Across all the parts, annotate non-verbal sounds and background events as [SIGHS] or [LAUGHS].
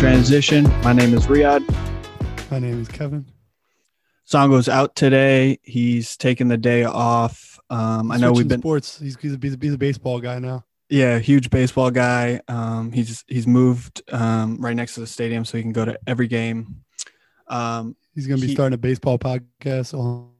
Transition. My name is Riyadh. My name is Kevin. Songo's out today. He's taking the day off. Um, I know we've been sports. He's he's a, he's a baseball guy now. Yeah, huge baseball guy. Um, he's he's moved um, right next to the stadium, so he can go to every game. Um, he's going to be he, starting a baseball podcast. So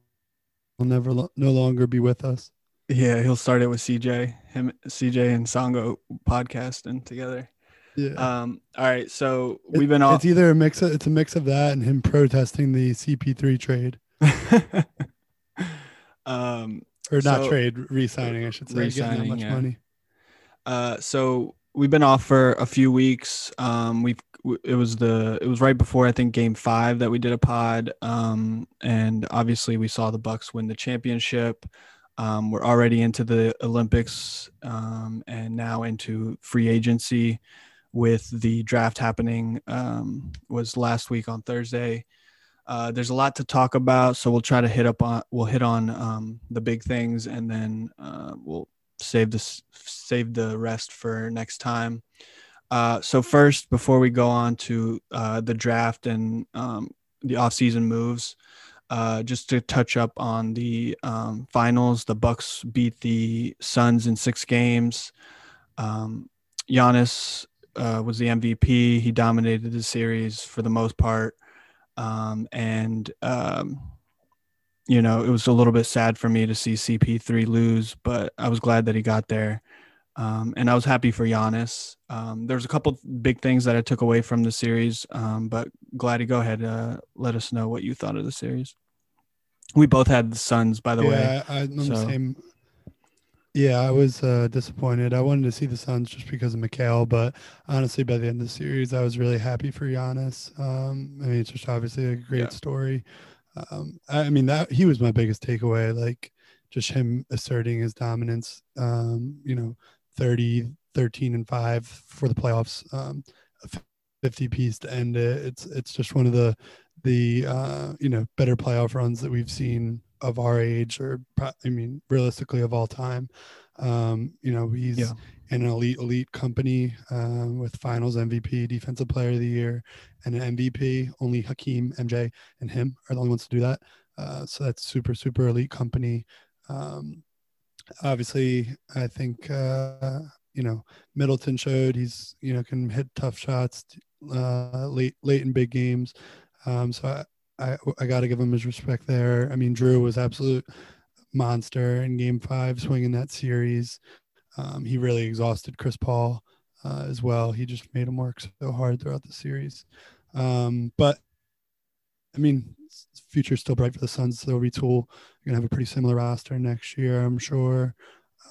he'll never no longer be with us. Yeah, he'll start it with CJ, him, CJ and Songo podcasting together. Yeah. Um. All right. So we've been all. It's either a mix. Of, it's a mix of that and him protesting the CP3 trade. [LAUGHS] um. Or not so, trade, re-signing. I should say. That much yeah. money. Uh. So we've been off for a few weeks. Um. We've. It was the. It was right before I think Game Five that we did a pod. Um. And obviously we saw the Bucks win the championship. Um, we're already into the Olympics um, and now into free agency with the draft happening um, was last week on Thursday. Uh, there's a lot to talk about, so we'll try to hit up on we'll hit on um, the big things, and then uh, we'll save this save the rest for next time. Uh, so first, before we go on to uh, the draft and um, the offseason moves, uh, just to touch up on the um, finals, the Bucks beat the Suns in six games. Um, Giannis uh, was the MVP. He dominated the series for the most part, um, and um, you know it was a little bit sad for me to see CP3 lose, but I was glad that he got there, um, and I was happy for Giannis. Um, There's a couple big things that I took away from the series, um, but glad to go ahead. Uh, let us know what you thought of the series. We both had the Suns, by the yeah, way. Yeah, I'm so. the same yeah, I was uh, disappointed. I wanted to see the Suns just because of Mikal, but honestly, by the end of the series, I was really happy for Giannis. Um, I mean, it's just obviously a great yeah. story. Um, I, I, mean, that he was my biggest takeaway, like just him asserting his dominance. Um, you know, 30, 13 and five for the playoffs, um, 50 piece to end it. It's it's just one of the the uh, you know better playoff runs that we've seen of our age, or I mean, realistically of all time. Um, you know, he's yeah. in an elite, elite company uh, with Finals MVP, Defensive Player of the Year, and an MVP. Only Hakeem, MJ, and him are the only ones to do that. Uh, so that's super, super elite company. Um, obviously, I think uh, you know Middleton showed he's you know can hit tough shots uh, late, late in big games. Um, so I, I I got to give him his respect there. I mean, Jrue was absolute monster in Game Five, swinging that series. Um, he really exhausted Chris Paul uh, as well. He just made him work so hard throughout the series. Um, but I mean, future's still bright for the Suns. They'll retool. You're gonna have a pretty similar roster next year, I'm sure.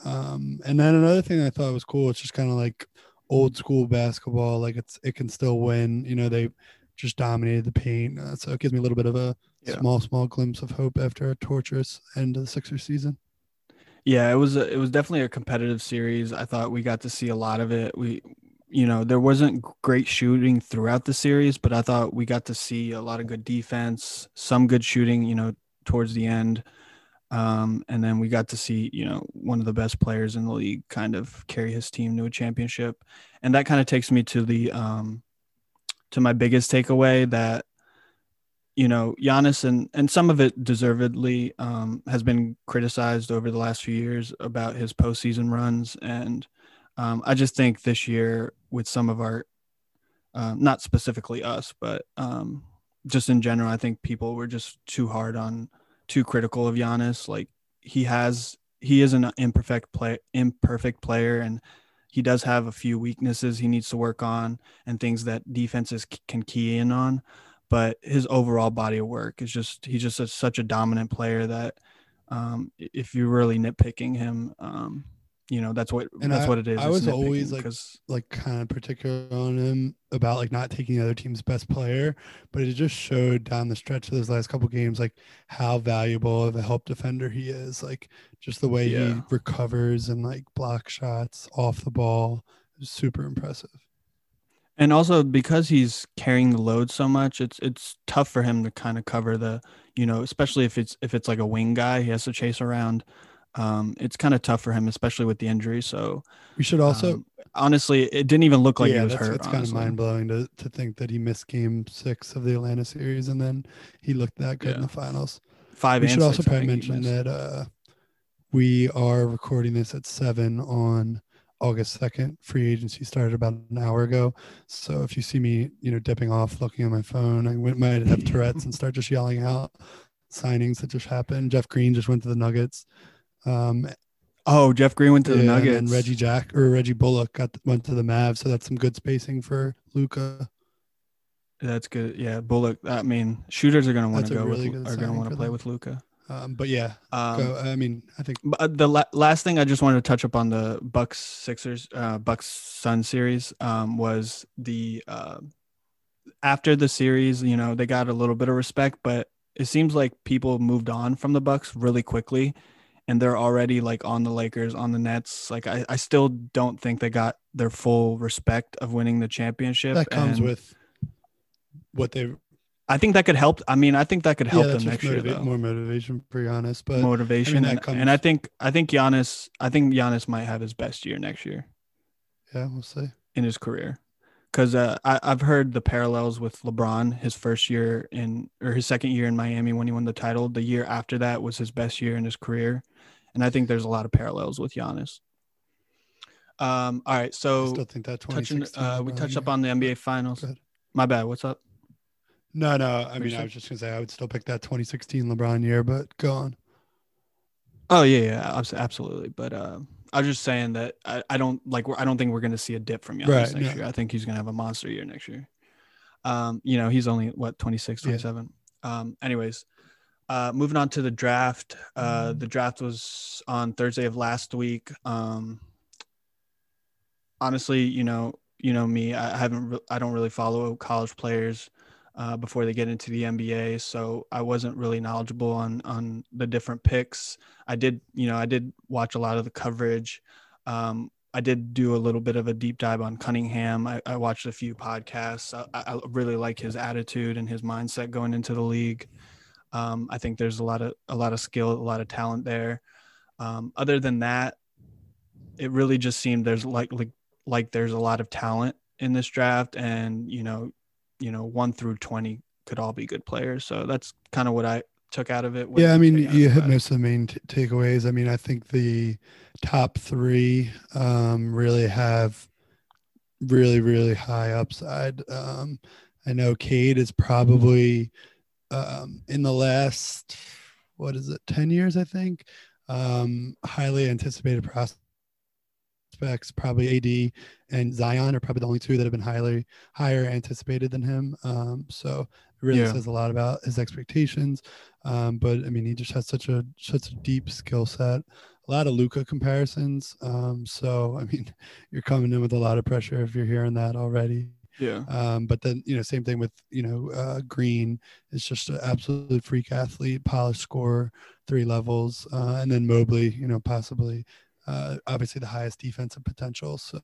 Um, and then another thing I thought was cool. It's just kind of like old school basketball. Like it's it can still win. You know, they just dominated the paint. Uh, so it gives me a little bit of a yeah. small, small glimpse of hope after a torturous end of the Sixers season. Yeah, it was a, it was definitely a competitive series. I thought we got to see a lot of it. We, you know, there wasn't great shooting throughout the series, but I thought we got to see a lot of good defense, some good shooting. You know, towards the end. Um, and then we got to see, you know, one of the best players in the league kind of carry his team to a championship. And that kind of takes me to the um, to my biggest takeaway that you know Giannis and and some of it deservedly um, has been criticized over the last few years about his postseason runs, and um, I just think this year with some of our uh, not specifically us, but um, just in general, I think people were just too hard on too critical of Giannis. Like he has he is an imperfect play imperfect player and he does have a few weaknesses he needs to work on and things that defenses can key in on but his overall body of work is just he's just a, such a dominant player that um, if you're really nitpicking him um, you know that's what and that's I, what it is. I was always like like kind of particular on him about like not taking the other team's best player, but it just showed down the stretch of those last couple games like how valuable of a help defender he is. Like just the way yeah. he recovers and like block shots off the ball is super impressive. And also because he's carrying the load so much, it's it's tough for him to kind of cover the, you know, especially if it's if it's like a wing guy, he has to chase around um, it's kind of tough for him, especially with the injury. So we should also, um, honestly, it didn't even look like yeah, he was that's, hurt. It's kind of mind blowing to, to think that he missed game six of the Atlanta series and then he looked that good in the finals. Five. we and should also probably mention that uh, we are recording this at seven on August second. Free agency started about an hour ago, so if you see me, you know, dipping off, looking at my phone, I might have Tourette's and start just yelling out signings that just happened. Jeff Green just went to the Nuggets. Um, Oh, Jeff Green went to the yeah, and Nuggets. then Reggie Jack or Reggie Bullock got went to the Mavs, so that's some good spacing for Luka. That's good. Yeah, Bullock. I mean, shooters are going to want to go really with are going to want to play them. with Luka. Um, but yeah, Um, go, I mean, I think But uh, the la- last thing I just wanted to touch up on the Bucks Sixers uh Bucks Sun series um was the uh after the series, you know, they got a little bit of respect, but it seems like people moved on from the Bucks really quickly and they're already like on the Lakers, on the Nets. Like I, I still don't think they got their full respect of winning the championship. that comes and with what they I think that could help. I mean, I think that could help yeah, them next year. though. more motivation for Giannis. But motivation that and, comes- and I think I think Giannis I think Giannis might have his best year next year yeah, we'll see. in his career because uh, I, I've heard the parallels with LeBron his first year in or his second year in Miami when he won the title. The year after that was his best year in his career. And I think there's a lot of parallels with Giannis. Um all right so I still think that touching uh we touched up on the NBA finals. My bad what's up? No, no. I mean, I was just gonna say I would still pick that 2016 LeBron year, but go on. Oh yeah, yeah, absolutely. But uh, I was just saying that I, I don't like I don't think we're going to see a dip from Giannis Right, next no. year. I think he's going to have a monster year next year. Um, you know, he's only what 26, Yeah. 27. Um, anyways, uh, moving on to the draft. Uh, Mm-hmm. the draft was on Thursday of last week. Um, honestly, you know, you know me, I haven't, re- I don't really follow college players uh, before they get into the NBA, so I wasn't really knowledgeable on on the different picks. I did, you know, I did watch a lot of the coverage. Um, I did do a little bit of a deep dive on Cunningham. I, I watched a few podcasts. I, I really like his attitude and his mindset going into the league. Um, I think there's a lot of a lot of skill, a lot of talent there. Um, other than that, it really just seemed there's like like like there's a lot of talent in this draft, and you know, you know, one through twenty could all be good players. So that's kind of what I took out of it. Yeah, I mean, you hit most of the main t- takeaways. I mean, I think the top three um, really have really, really high upside. Um, I know Cade is probably um, in the last, what is it, 10 years, I think, um, highly anticipated prospects, probably AD and Zion are probably the only two that have been highly higher anticipated than him. Um, so it really Yeah. says a lot about his expectations. Um, but I mean, he just has such a such a deep skill set. A lot of Luka comparisons. Um, so [LAUGHS] I mean, you're coming in with a lot of pressure if you're hearing that already. Yeah. Um, but then you know, same thing with you know uh, Green is just an absolute freak athlete, polished scorer, three levels, uh, and then Mobley, you know, possibly uh, obviously the highest defensive potential. So,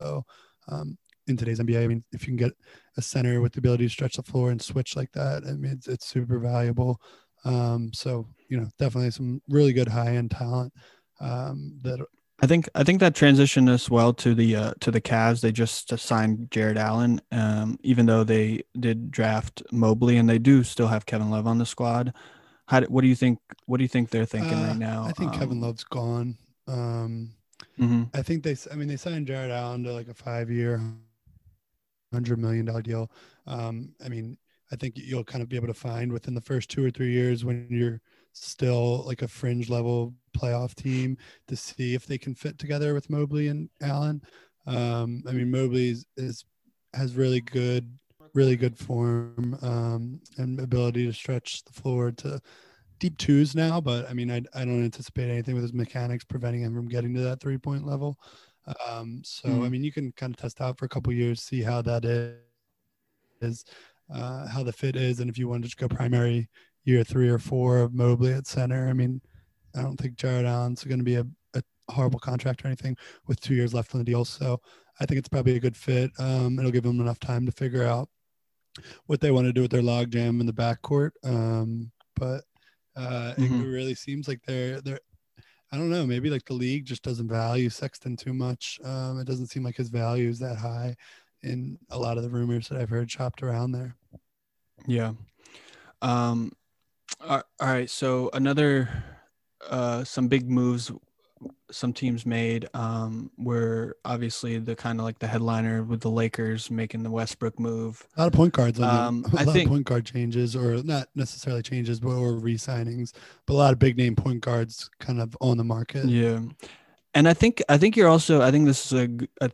so um, in today's NBA, I mean, if you can get a center with the ability to stretch the floor and switch like that, I mean, it's, it's super valuable. Um, so you know, definitely some really good high end talent um, that I think I think that transitioned us well to the uh, to the Cavs. They just signed Jarrett Allen, um, even though they did draft Mobley, and they do still have Kevin Love on the squad. How do, what do you think? What do you think they're thinking Uh, right now? I think Kevin Um, Love's gone. Um, mhm. I think they. i mean, they signed Jarrett Allen to like a five-year, hundred million dollar deal. Um, I mean, I think you'll kind of be able to find within the first two or three years when you're still like a fringe level playoff team to see if they can fit together with Mobley and Allen. Um, I mean, Mobley is, is has really good, really good form um, and ability to stretch the floor to deep twos now, but I mean, I, I don't anticipate anything with his mechanics preventing him from getting to that three point level. Um, so, I Mhm. mean, you can kind of test out for a couple years, see how that is, uh, how the fit is. And if you want to just go primary year three or four of Mobley at center, I mean, I don't think Jarrett Allen's going to be a, a horrible contract or anything with two years left on the deal. So I think it's probably a good fit. Um, it'll give him enough time to figure out what they want to do with their logjam in the backcourt. Um, but uh, Mhm. it really seems like they're they're I don't know. Maybe like the league just doesn't value Sexton too much. Um, it doesn't seem like his value is that high in a lot of the rumors that I've heard chopped around there. Yeah. Um, all right. So another, uh, some big moves some teams made um, were obviously the kind of like the headliner with the Lakers making the Westbrook move. A lot of point guards. Um, [LAUGHS] a lot think, of point guard changes, or not necessarily changes, but or re-signings. But a lot of big name point guards kind of on the market. Yeah, and I think I think you're also I think this is a, a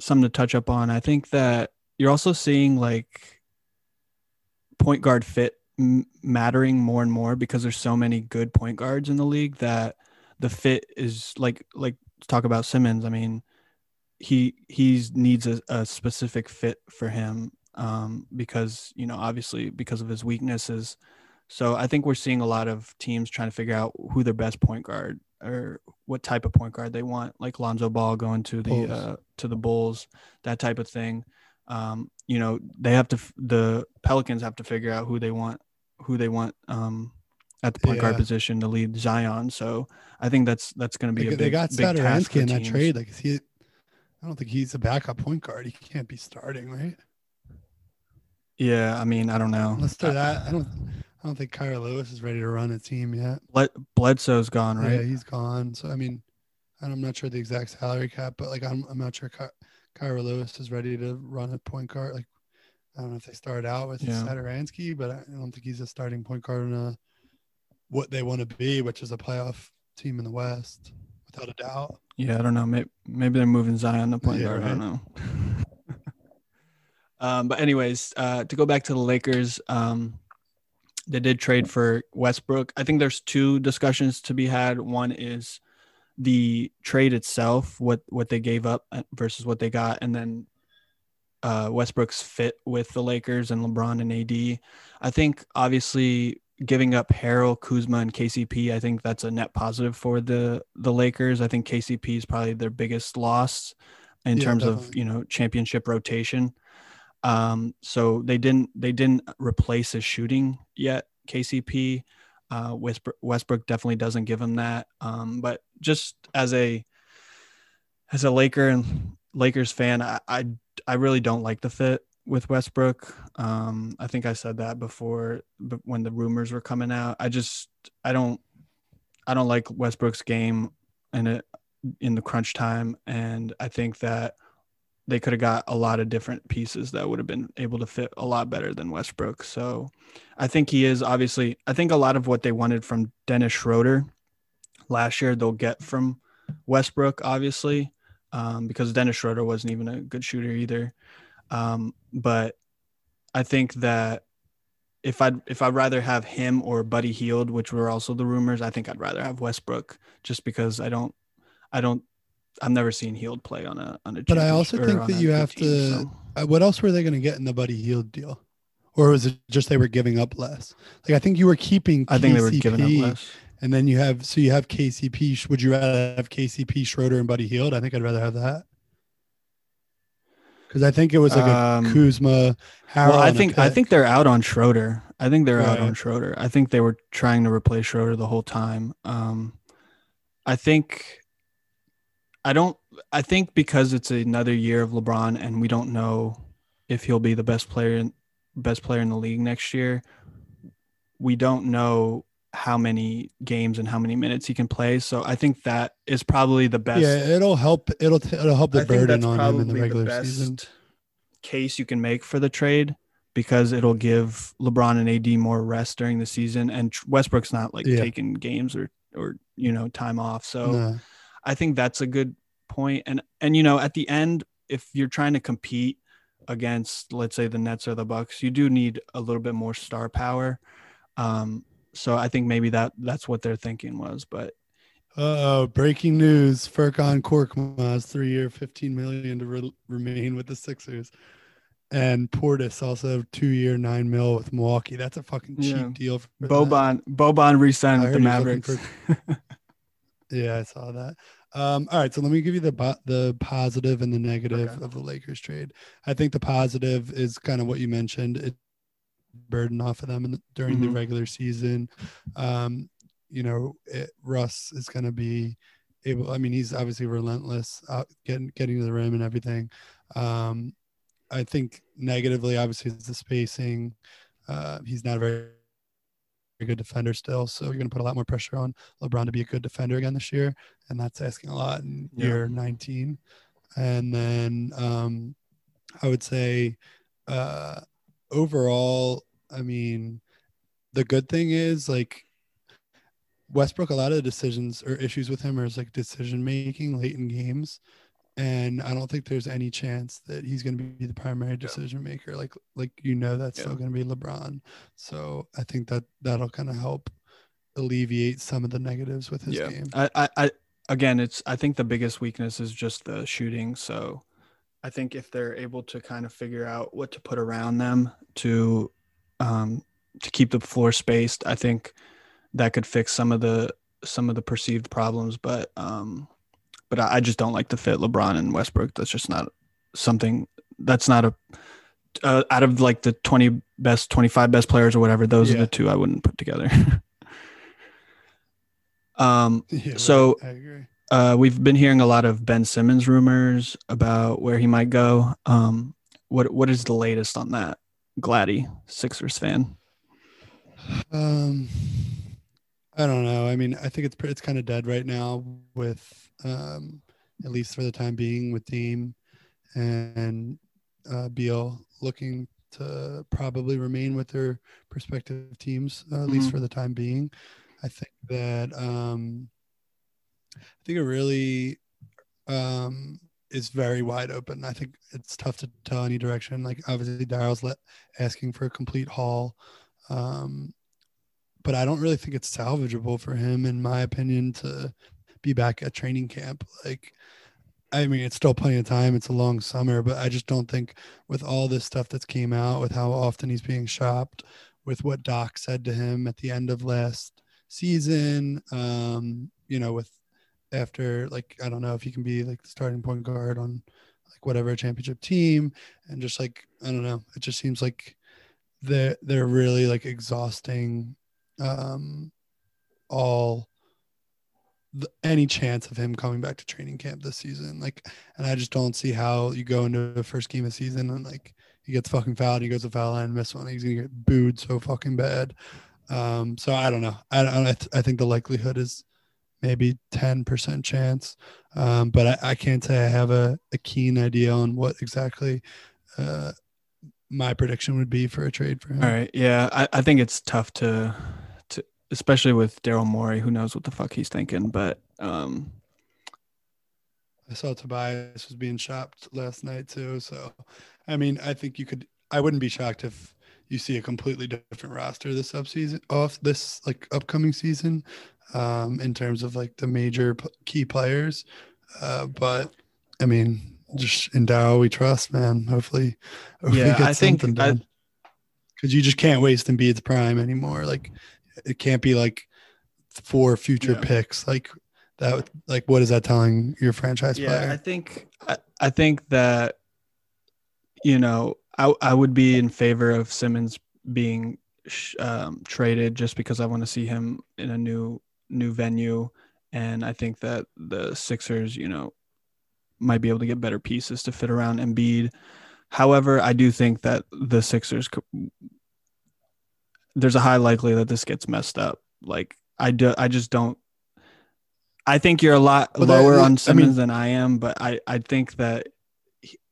something to touch up on. I think that you're also seeing like point guard fit mattering more and more because there's so many good point guards in the league that the fit is like like talk about Simmons. I mean, he he needs a, a specific fit for him um, because you know obviously because of his weaknesses. So I think we're seeing a lot of teams trying to figure out who their best point guard or what type of point guard they want, like Lonzo Ball going to the uh, to the Bulls, that type of thing. Um, you know, they have to the Pelicans have to figure out who they want who they want um, at the point yeah. guard position to lead Zion. So I think that's that's going to be they, a big. They got Satoransky in that trade. Like, he? I don't think he's a backup point guard. He can't be starting, right? Yeah, I mean, I don't know. Let's do that. I don't. I don't think Kira Lewis is ready to run a team yet. Bled- Bledsoe's gone, right? Yeah, he's gone. So I mean, I'm not sure the exact salary cap, but like I'm, I'm not sure Ky- Kira Lewis is ready to run a point guard. Like I don't know if they started out with yeah. Satoransky, but I don't think he's a starting point guard in a what they want to be, which is a playoff team in the West, without a doubt. Yeah, I don't know. Maybe, maybe they're moving Zion to point yeah, guard. Right. I don't know. [LAUGHS] um, but anyways, uh, to go back to the Lakers, um, they did trade for Westbrook. I think there's two discussions to be had. One is the trade itself, what what they gave up versus what they got, and then uh, Westbrook's fit with the Lakers and LeBron and AD. I think obviously giving up Harrell, Kuzma, and KCP, I think that's a net positive for the the Lakers. I think KCP is probably their biggest loss in yeah, terms definitely. of you know championship rotation. Um, so they didn't they didn't replace his shooting yet. KCP, uh, Westbrook, Westbrook definitely doesn't give him that. Um, but just as a as a Laker and Lakers fan, I, I I really don't like the fit with Westbrook. Um, I think I said that before, but when the rumors were coming out, I just I don't I don't like Westbrook's game in it in the crunch time, and I think that they could have got a lot of different pieces that would have been able to fit a lot better than Westbrook. So I think he is obviously. I think a lot of what they wanted from Dennis Schroeder last year they'll get from Westbrook, obviously, um, because Dennis Schroeder wasn't even a good shooter either. Um, but I think that if I'd if I'd rather have him or Buddy Hield, which were also the rumors, I think I'd rather have Westbrook just because I don't I don't I've never seen Hield play on a on a. But I also think that you have team, to. So. Uh, what else were they going to get in the Buddy Hield deal, or was it just they were giving up less? Like I think you were keeping. I think they were giving up less. And then you have so you have KCP. Would you rather have KCP, Schroeder, and Buddy Hield? I think I'd rather have that because I think it was like um, a Kuzma. Harrell well, I think I think they're out on Schroeder. I think they're right. out on Schroeder. I think they were trying to replace Schroeder the whole time. Um, I think. I don't. I think because it's another year of LeBron, and we don't know if he'll be the best player, in, best player in the league next year. We don't know how many games and how many minutes he can play. So I think that is probably the best. Yeah, it'll help. It'll it'll help the I burden on him in the regular the season. Case you can make for the trade because it'll give LeBron and AD more rest during the season, and Westbrook's not like yeah. taking games or or you know time off. So no. I think that's a good point. And and you know at the end, if you're trying to compete against let's say the Nets or the Bucks, you do need a little bit more star power. Um, so I think maybe that that's what their thinking was. But uh breaking news: Furkan Korkmaz three year, fifteen million to re- remain with the Sixers, and Portis also two year, nine mil with Milwaukee. That's a fucking cheap yeah. deal. For Boban that. Boban re-signed with the Mavericks. For... yeah, I saw that. Um, all right, so let me give you the the positive and the negative okay. of the Lakers trade. I think the positive is kind of what you mentioned. It burden off of them the, during mm-hmm. the regular season. Um, you know, it, Russ is going to be able. I mean, he's obviously relentless, uh, getting getting to the rim and everything. Um, I think negatively, obviously, it's the spacing. Uh, he's not a very good defender still, so you're going to put a lot more pressure on LeBron to be a good defender again this year, and that's asking a lot in Yeah. year 19. And then um, I would say uh, overall, I mean, the good thing is like Westbrook, a lot of the decisions or issues with him are like decision making late in games. And I don't think there's any chance that he's going to be the primary decision maker. Like, like you know, that's Yeah. still going to be LeBron. So I think that that'll kind of help alleviate some of the negatives with his yeah. game. I, I, I, again, it's, I think the biggest weakness is just the shooting. So I think if they're able to kind of figure out what to put around them to, um, to keep the floor spaced, I think that could fix some of the, some of the perceived problems. But, um, but I, I just don't like to fit LeBron and Westbrook. That's just not something that's not a, uh, out of like the 20 best, 25 best players or whatever, those are the two I wouldn't put together. [LAUGHS] um, Yeah, right. So- I agree. Uh, we've been hearing a lot of Ben Simmons rumors about where he might go. Um, what what is the latest on that? Gladdy, Sixers fan. Um, I don't know. I mean, I think it's it's kind of dead right now with um, at least for the time being with Dame and uh, Beal looking to probably remain with their prospective teams uh, at least Mhm. for the time being. I think that um, I think it really um, is very wide open. I think it's tough to tell any direction. Like obviously, Daryl's let asking for a complete haul. Um, but I don't really think it's salvageable for him, in my opinion, to be back at training camp. Like, I mean, it's still plenty of time. It's a long summer, but I just don't think with all this stuff that's came out, with how often he's being shopped, with what Doc said to him at the end of last season, um, you know, with after like I don't know if he can be like the starting point guard on like whatever championship team, and just like I don't know, it just seems like they're they're really like exhausting um all the, any chance of him coming back to training camp this season like and i just don't see how you go into the first game of season and like he gets fucking fouled he goes to foul line and miss one he's gonna get booed so fucking bad um so i don't know i don't I, th- I think the likelihood is maybe 10% chance um but i, I can't say i have a, a keen idea on what exactly uh my prediction would be for a trade for him All right, yeah, I, I think it's tough to, to especially with Daryl Morey. Who knows what the fuck he's thinking? But um, I saw Tobias was being shopped last night too. So, I mean, I think you could. I wouldn't be shocked if you see a completely different roster this upseason, off this like upcoming season, um, in terms of like the major p- key players. Uh, but I mean, just in Dow we trust, man. Hopefully, [LAUGHS] hopefully Yeah, get I think done. Because you just can't waste Embiid's prime anymore. Like, it can't be like four future Yeah. picks. Like that. Like, what is that telling your franchise yeah, player? I think I, I think that you know I I would be in favor of Simmons being sh- um, traded just because I want to see him in a new new venue, and I think that the Sixers, you know, might be able to get better pieces to fit around Embiid. However, I do think that the Sixers could, there's a high likelihood that this gets messed up. Like I do, I just don't. I think you're a lot Well, that- lower that- I on mean- Simmons than I am, but I I think that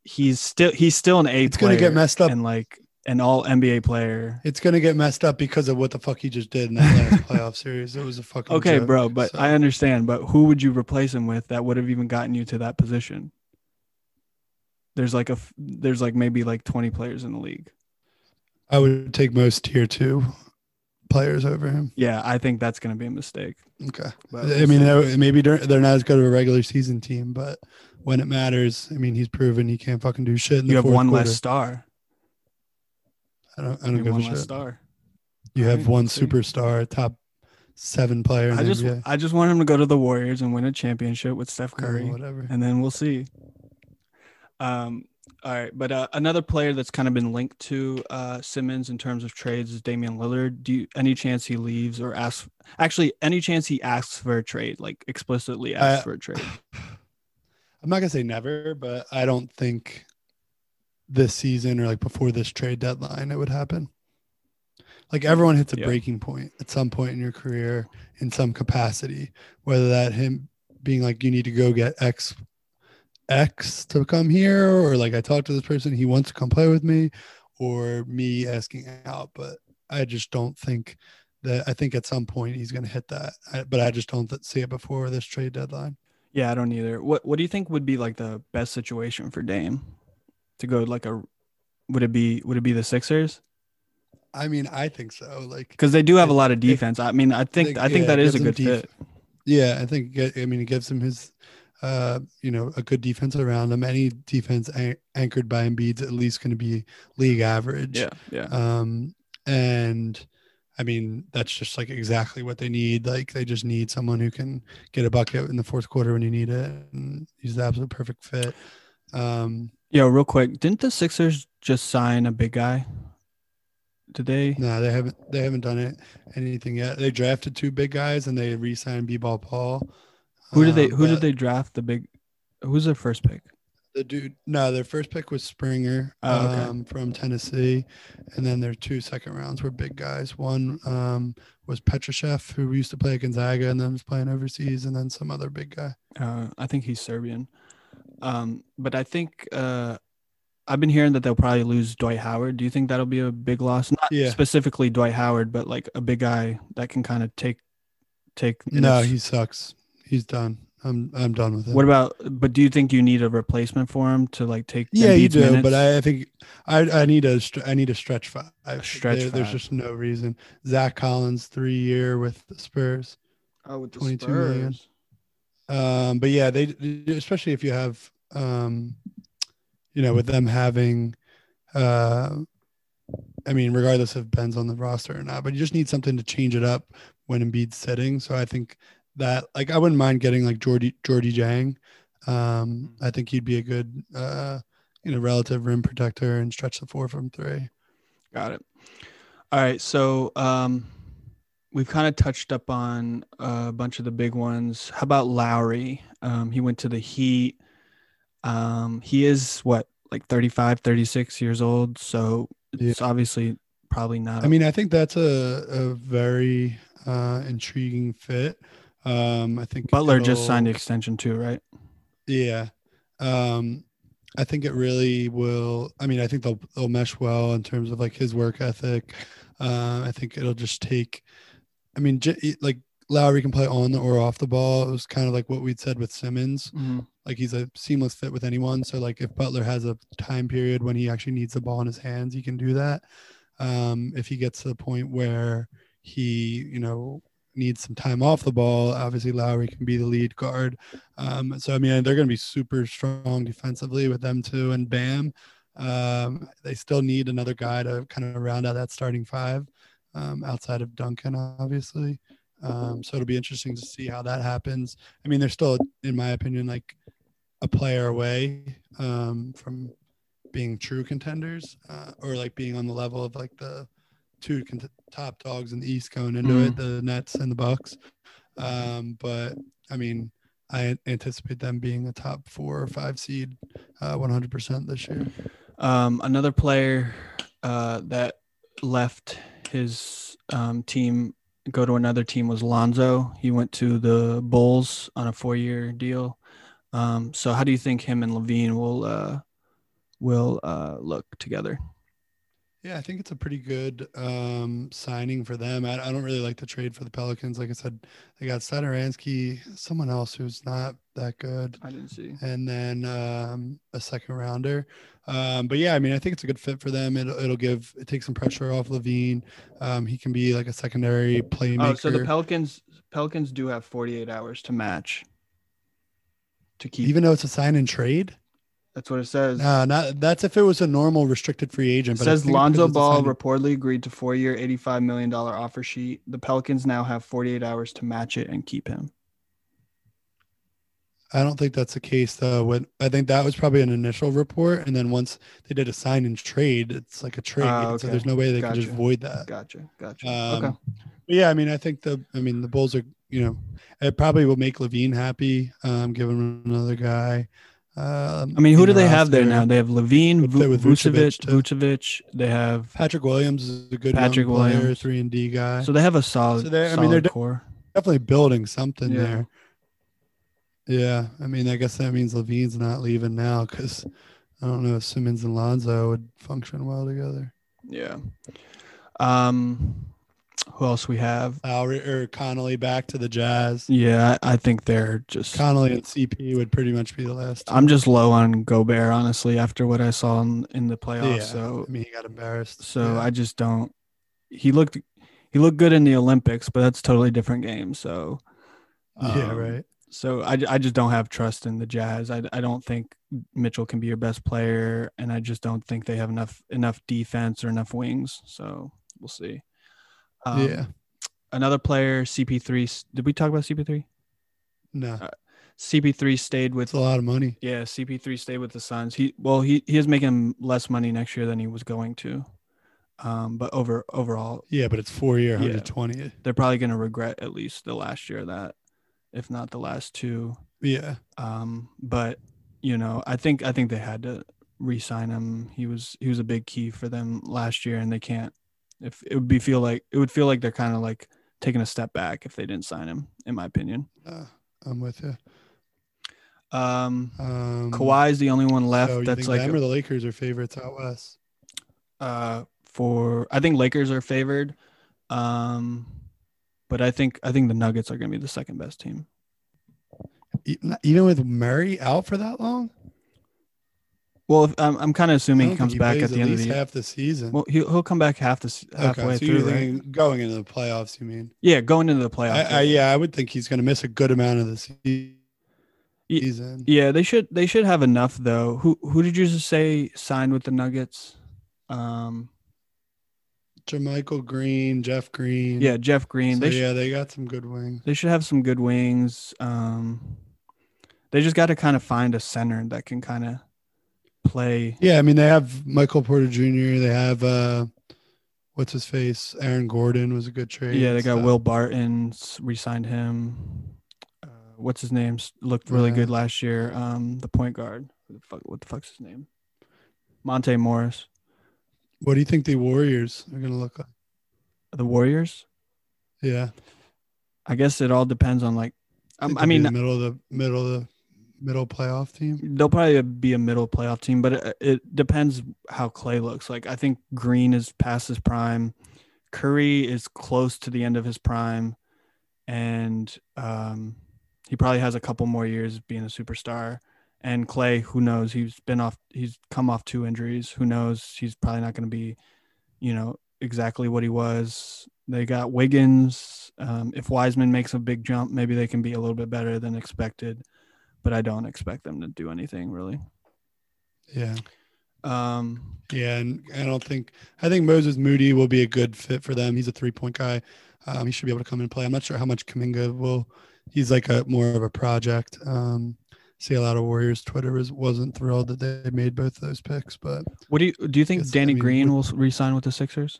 he's still he's still an A It's gonna get messed up. and like an all NBA player. It's gonna get messed up because of what the fuck he just did in that last [LAUGHS] playoff series. It was a fucking Okay, joke. bro, but So, I understand. But who would you replace him with that would have even gotten you to that position? There's like a there's like maybe like 20 players in the league. I would take most tier two players over him. Yeah, I think that's going to be a mistake. Okay, But I mean they're- maybe they're, they're not as good of a regular season team, but when it matters, I mean he's proven he can't fucking do shit. In the you have one quarter. less star. I don't. I You don't have give one a shit. star. You have Alright, one superstar, top seven player. In I just NBA. I just want him to go to the Warriors and win a championship with Steph Oh, Curry, whatever. and then we'll see. Um, All right, but uh, another player that's kind of been linked to uh, Simmons in terms of trades is Damian Lillard. Do you any chance he leaves or asks? Actually, any chance he asks for a trade, like explicitly asks Uh, for a trade? [SIGHS] I'm not gonna say never, but I don't think this season or like before this trade deadline it would happen. Like everyone hits a Yeah. breaking point at some point in your career in some capacity, whether that him being like you need to go get X X to come here, or like I talked to this person, he wants to come play with me, or me asking out. But I just don't think that I think at some point he's gonna hit that. I, but I just don't th- see it before this trade deadline. Yeah, I don't either. What What do you think would be like the best situation for Dame to go like a? Would it be Would it be the Sixers? I mean, I think so. Like, Because they do have a lot of it- defense. I mean, I think think- I think yeah, that it is a good def- fit. yeah, I think I mean it gives him his, uh, you know, a good defense around him. Any defense an- anchored by Embiid's at least going to be league average. Yeah, yeah. Um, and I mean that's just like exactly what they need. Like they just need someone who can get a bucket in the fourth quarter when you need it, and he's the absolute perfect fit. Um, Yo, real quick, didn't the Sixers just sign a big guy? Did they? no, they haven't they haven't done it anything yet. They drafted two big guys and they re-signed B-ball Paul. Who did they? Um, Who did they draft? The big. Who's their first pick? The dude, no, their first pick was Springer Oh, okay. um, from Tennessee, and then their two second rounds were big guys. One um, was Petrusev, who used to play at Gonzaga and then was playing overseas, and then some other big guy. Uh, I think he's Serbian. Um, but I think uh, I've been hearing that they'll probably lose Dwight Howard. Do you think that'll be a big loss? Not Yeah. specifically Dwight Howard, but like a big guy that can kind of take take. No, he sucks. He's done. I'm I'm done with him. What about? But do you think you need a replacement for him to like take? yeah, you do, minutes? but I, I think I I need a I need a stretch five. stretch There- There's just no reason. Zach Collins three year with the Spurs. oh, with the 22 million. Um, but yeah, they especially if you have um, you know, with them having uh I mean, regardless if Ben's on the roster or not, but you just need something to change it up when Embiid's sitting. So I think that like I wouldn't mind getting like Jordy Jordy Jang. Um, I think he'd be a good uh you know relative rim protector and stretch the four from three. Got it. All right. So um, we've kind of touched up on a bunch of the big ones. How about Lowry? Um, he went to the Heat. Um, he is what, like 35, 36 years old. So it's obviously probably not. I mean, I think that's a, a very uh intriguing fit. Um I think Butler just signed the extension too, right? Yeah. Um, I think it really will. I mean, I think they'll they'll mesh well in terms of like his work ethic. Uh, I think it'll just take. I mean, j- like Lowry can play on the or off the ball. It was kind of like what we'd said with Simmons. Like he's a seamless fit with anyone. So like if Butler has a time period when he actually needs the ball in his hands, he can do that. Um, if he gets to the point where he, you know, needs some time off the ball, obviously Lowry can be the lead guard. Um, so I mean, they're going to be super strong defensively with them too, and Bam. Um, they still need another guy to kind of round out that starting five, um, outside of Duncan, obviously. Um, so it'll be interesting to see how that happens. I mean, they're still, in my opinion, like a player away um, from being true contenders, uh, or like being on the level of like the two cont- top dogs in the East going into it, the Nets and the Bucks. Um, but I mean, I anticipate them being a top four or five seed, uh, 100% this year. Um, another player uh, that left his um, team go to another team was Lonzo. He went to the Bulls on a four-year deal. Um, so how do you think him and LaVine will uh, will uh, look together? Yeah, I think it's a pretty good um, signing for them. I, I don't really like the trade for the Pelicans. Like I said, they got Satoransky, someone else who's not that good. I didn't see. and then um, a second rounder. Um, but yeah, I mean, I think it's a good fit for them. It'll, it'll give it takes some pressure off LaVine. Um, he can be like a secondary playmaker. Oh, so the Pelicans Pelicans do have 48 hours to match to keep. even though it's a sign and trade. That's what it says. No, not that's if it was a normal restricted free agent. but I says Lonzo because it's a Ball reportedly agreed to four-year, $85 million offer sheet. The Pelicans now have 48 hours to match it and keep him. I don't think that's the case though. When I think that was probably an initial report, and then once they did a sign and trade, it's like a trade. Ah, So there's no way they Gotcha. can just void that. Gotcha. Gotcha. Um, okay. But yeah, I mean, I think the, I mean, the Bulls are, you know, it probably will make LaVine happy. Um, give him another guy. Um, I mean, who do the they have there now? They have LaVine, with Vucevic, Vucevic. Vucevic. They have Patrick Williams is a good Patrick young player, Williams. three and D guy. so they have a solid, So they're- I solid mean, they're core. definitely building something Yeah. there. Yeah, I mean, I guess that means LaVine's not leaving now because I don't know if Simmons and Lonzo would function well together. Yeah. Um, who else we have? Lowry or Conley back to the Jazz. Yeah, I, think they're just. Conley and CP would pretty much be the last. two. I'm just low on Gobert, honestly, after what I saw in, in the playoffs. yeah. So, I mean, he got embarrassed. so yeah. I just don't. He looked, he looked good in the Olympics, but that's totally different game. So, yeah, um, right. So I, I just don't have trust in the Jazz. I, I don't think Mitchell can be your best player, and I just don't think they have enough enough defense or enough wings. So we'll see. Um, yeah, Another player, CP3. Did we talk about CP3? no, uh, CP3 stayed with it's a lot of money. yeah. CP3 stayed with the Suns. He well he he is making less money next year than he was going to. Um, but over overall, Yeah, but it's four year, Yeah. 120. they're probably going to regret at least the last year of that, if not the last two. Yeah, Um, but you know, I think I think they had to re-sign him. He was he was a big key for them last year, and they can't. If it would be feel like it would feel like they're kind of like taking a step back if they didn't sign him, in my opinion. uh, I'm with you. Um, Um, Kawhi's the only one left so that's like them or the Lakers are favorites out west. uh for I think Lakers are favored. Um, but I think I think the Nuggets are going to be the second best team. Even with Murray out for that long, Well, if, I'm I'm kind of assuming he comes think back at the end of the half the season. Well, he'll he'll come back half the halfway okay, so through. right? going into the playoffs? You mean? Yeah, going into the playoffs. I, I, yeah, I would think he's going to miss a good amount of the se- season. Yeah, they should they should have enough though. Who who did you just say signed with the Nuggets? Um, Jermichael Green, Jeff Green. yeah, Jeff Green. So, they yeah, they got some good wings. they should have some good wings. Um, they just got to kind of find a center that can kind of play. Yeah, I mean they have Michael Porter Jr. They have uh, what's his face? Aaron Gordon was a good trade. Yeah, they got so- Will Barton re-signed him. Uh, what's his name? Looked really Yeah. good last year. Um, the point guard. Who the fuck, what the fuck's his name? Monte Morris. What do you think the Warriors are to look like? The Warriors. Yeah, I guess it all depends on like. Um, Think I mean, the middle of the middle of the middle playoff team. they'll probably be a middle playoff team, but it, it depends how Clay looks. Like I think Green is past his prime, Curry is close to the end of his prime, and um, he probably has a couple more years being a superstar. And Clay, who knows? He's been off. He's come off two injuries. Who knows? He's probably not going to be, you know, exactly what he was. They got Wiggins. Um, if Wiseman makes a big jump, maybe they can be a little bit better than expected but I don't expect them to do anything really. Yeah, Um, yeah, and I don't think I think Moses Moody will be a good fit for them. He's a three point guy. Um, he should be able to come and play. I'm not sure how much Kuminga will. He's like a more of a project. Um, see a lot of Warriors Twitter was wasn't thrilled that they made both those picks, but what do you do? You think I Danny mean, Green will resign with the Sixers?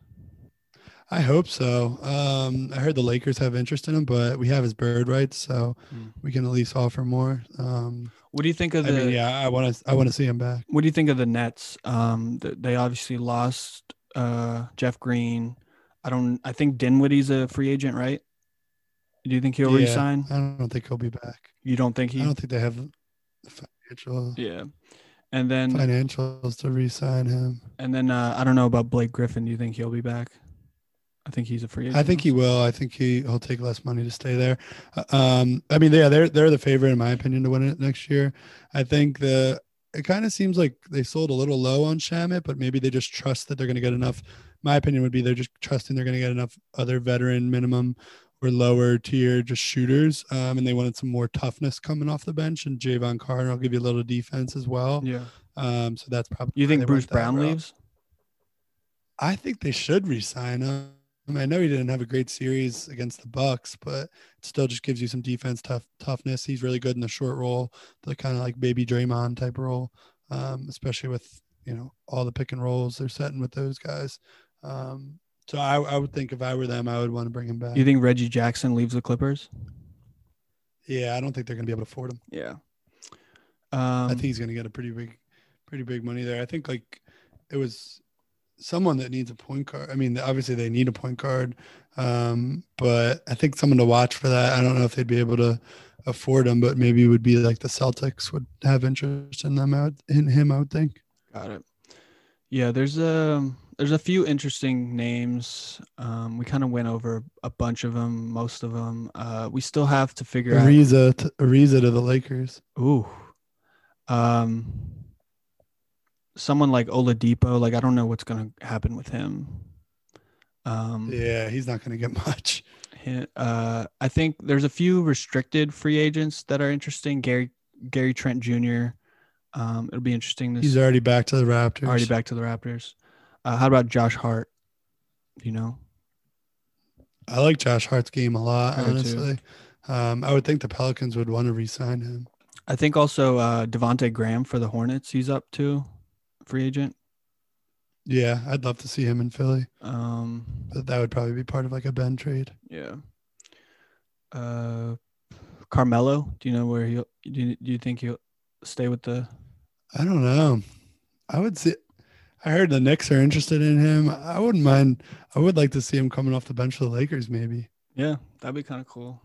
I hope so. Um, I heard the Lakers have interest in him, but we have his bird rights, so Hmm. we can at least offer more. Um, What do you think of I the? mean, yeah, I want to. I want to see him back. What do you think of the Nets? Um, they obviously lost uh, Jeff Green. I don't. I think Dinwiddie's a free agent, right? Do you think he'll Yeah, re-sign? I don't think he'll be back. You don't think he? I don't think they have the financial Yeah. And then financials to re-sign him. and then uh, I don't know about Blake Griffin. Do you think he'll be back? I think he's a free agent. I think he will. I think he he'll take less money to stay there. Uh, Um, I mean, yeah, they're they're the favorite in my opinion to win it next year. I think the it kind of seems like they sold a little low on Shamet, but maybe they just trust that they're going to get enough. My opinion would be they're just trusting they're going to get enough other veteran minimum or lower tier just shooters, um, and they wanted some more toughness coming off the bench. And Jevon Carter I'll give you a little defense as well. Yeah. Um, so that's probably You think Bruce Brown leaves? I think they should resign him. I know he didn't have a great series against the Bucks, but it still just gives you some defense tough toughness. He's really good in the short role, the kind of like baby Draymond type role, um, especially with you know all the pick and rolls they're setting with those guys. Um, so I, I would think if I were them, I would want to bring him back. You think Reggie Jackson leaves the Clippers? Yeah, I don't think they're going to be able to afford him. Yeah. I Um, think he's going to get a pretty big, pretty big money there. I think like it was someone that needs a point guard. I mean, obviously they need a point guard, um, but I think someone to watch for that. I don't know if they'd be able to afford him, but maybe it would be like the Celtics would have interest in them out in him. I would think. Got it. Yeah, there's a there's a few interesting names. Um, we kind of went over a bunch of them, most of them. Uh, we still have to figure out. Ariza, to, Ariza to the Lakers. Ooh, um, someone like Oladipo. Like I don't know what's gonna happen with him. Um, Yeah, he's not going to get [LAUGHS] much. uh, I think there's a few restricted free agents that are interesting. Gary Gary Trent Jr. Um, it'll be interesting. This He's already back to the Raptors. already back to the Raptors. Uh, how about Josh Hart? You know? I like Josh Hart's game a lot, I honestly. Um, I would think the Pelicans would want to re-sign him. I think also uh, Devonte Graham for the Hornets. He's up to free agent. Yeah, I'd love to see him in Philly, Um, but that would probably be part of like a Ben trade. yeah. Uh, Carmelo. Do you know where he'll? Do you, do you think he'll stay with the? I don't know. I would see. I heard the Knicks are interested in him. I wouldn't mind. I would like to see him coming off the bench for the Lakers, maybe. Yeah, that'd be kind of cool.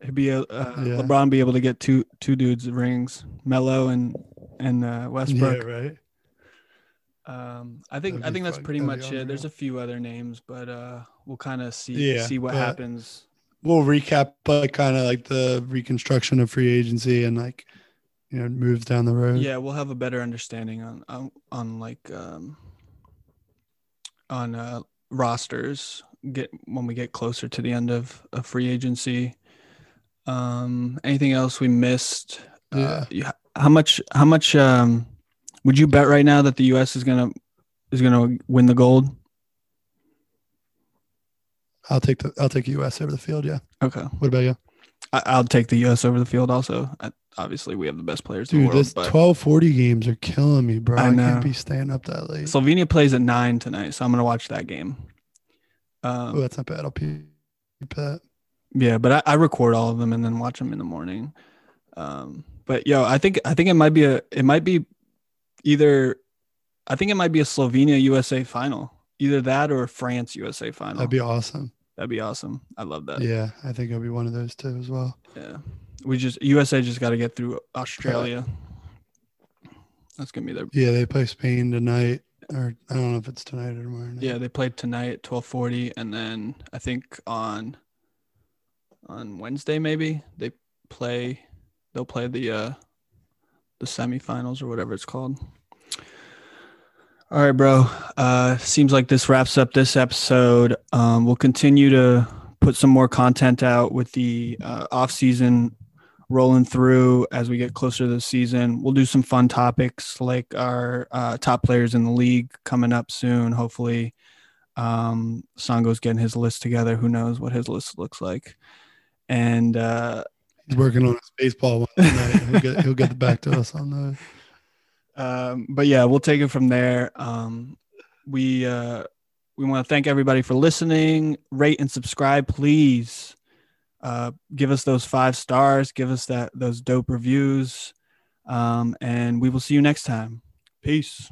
It'd be a uh, Yeah. LeBron be able to get two two dudes rings, Melo and and uh, Westbrook. Yeah, right. Um, I think I think that's fun- pretty that'd much it. There's a few other names, but uh, we'll kind of see Yeah, see what happens. We'll recap like kind of like the reconstruction of free agency and like you know moves down the road. Yeah, we'll have a better understanding on on, on like um, on uh, rosters get when we get closer to the end of, of free agency. Um, anything else we missed? Yeah. Uh, you- how much? How much? Um, would you bet right now that the U.S. is gonna is gonna win the gold? I'll take the I'll take US over the field. Yeah. Okay, What about you, I, I'll take the U.S. over the field. Also, I, obviously we have the best players in dude? the world. This but twelve forty games are killing me, bro. I I, can't be staying up that late. Slovenia plays at nine tonight, so I'm gonna watch that game. Um, oh, that's not bad. I'll peep that. Yeah, but I, I record all of them and then watch them in the morning. Um, but yo, I think I think it might be a it might be either I think it might be a Slovenia USA final. Either that or France USA final. That'd be awesome. That'd be awesome. I love that. Yeah, I think it'll be one of those two as well. Yeah. We just USA just got to get through Australia. That's gonna be their Yeah, they play Spain tonight, or I don't know if it's tonight or tomorrow. Night. yeah. They played tonight at twelve forty, and then I think on on Wednesday maybe they play. They'll play the uh the semifinals or whatever it's called. All right, bro. Uh, seems like this wraps up this episode. Um, we'll continue to put some more content out with the uh, off season rolling through as we get closer to the season. We'll do some fun topics like our uh, top players in the league coming up soon. Hopefully, um, Songo's getting his list together. Who knows what his list looks like? And uh, He's working on his baseball one tonight. he'll get he'll get back to us on that. [LAUGHS] um, but yeah, we'll take it from there. Um, we uh, we want to thank everybody for listening. Rate and subscribe, please. Uh, give us those five stars. Give us that those dope reviews. Um, and we will see you next time. Peace.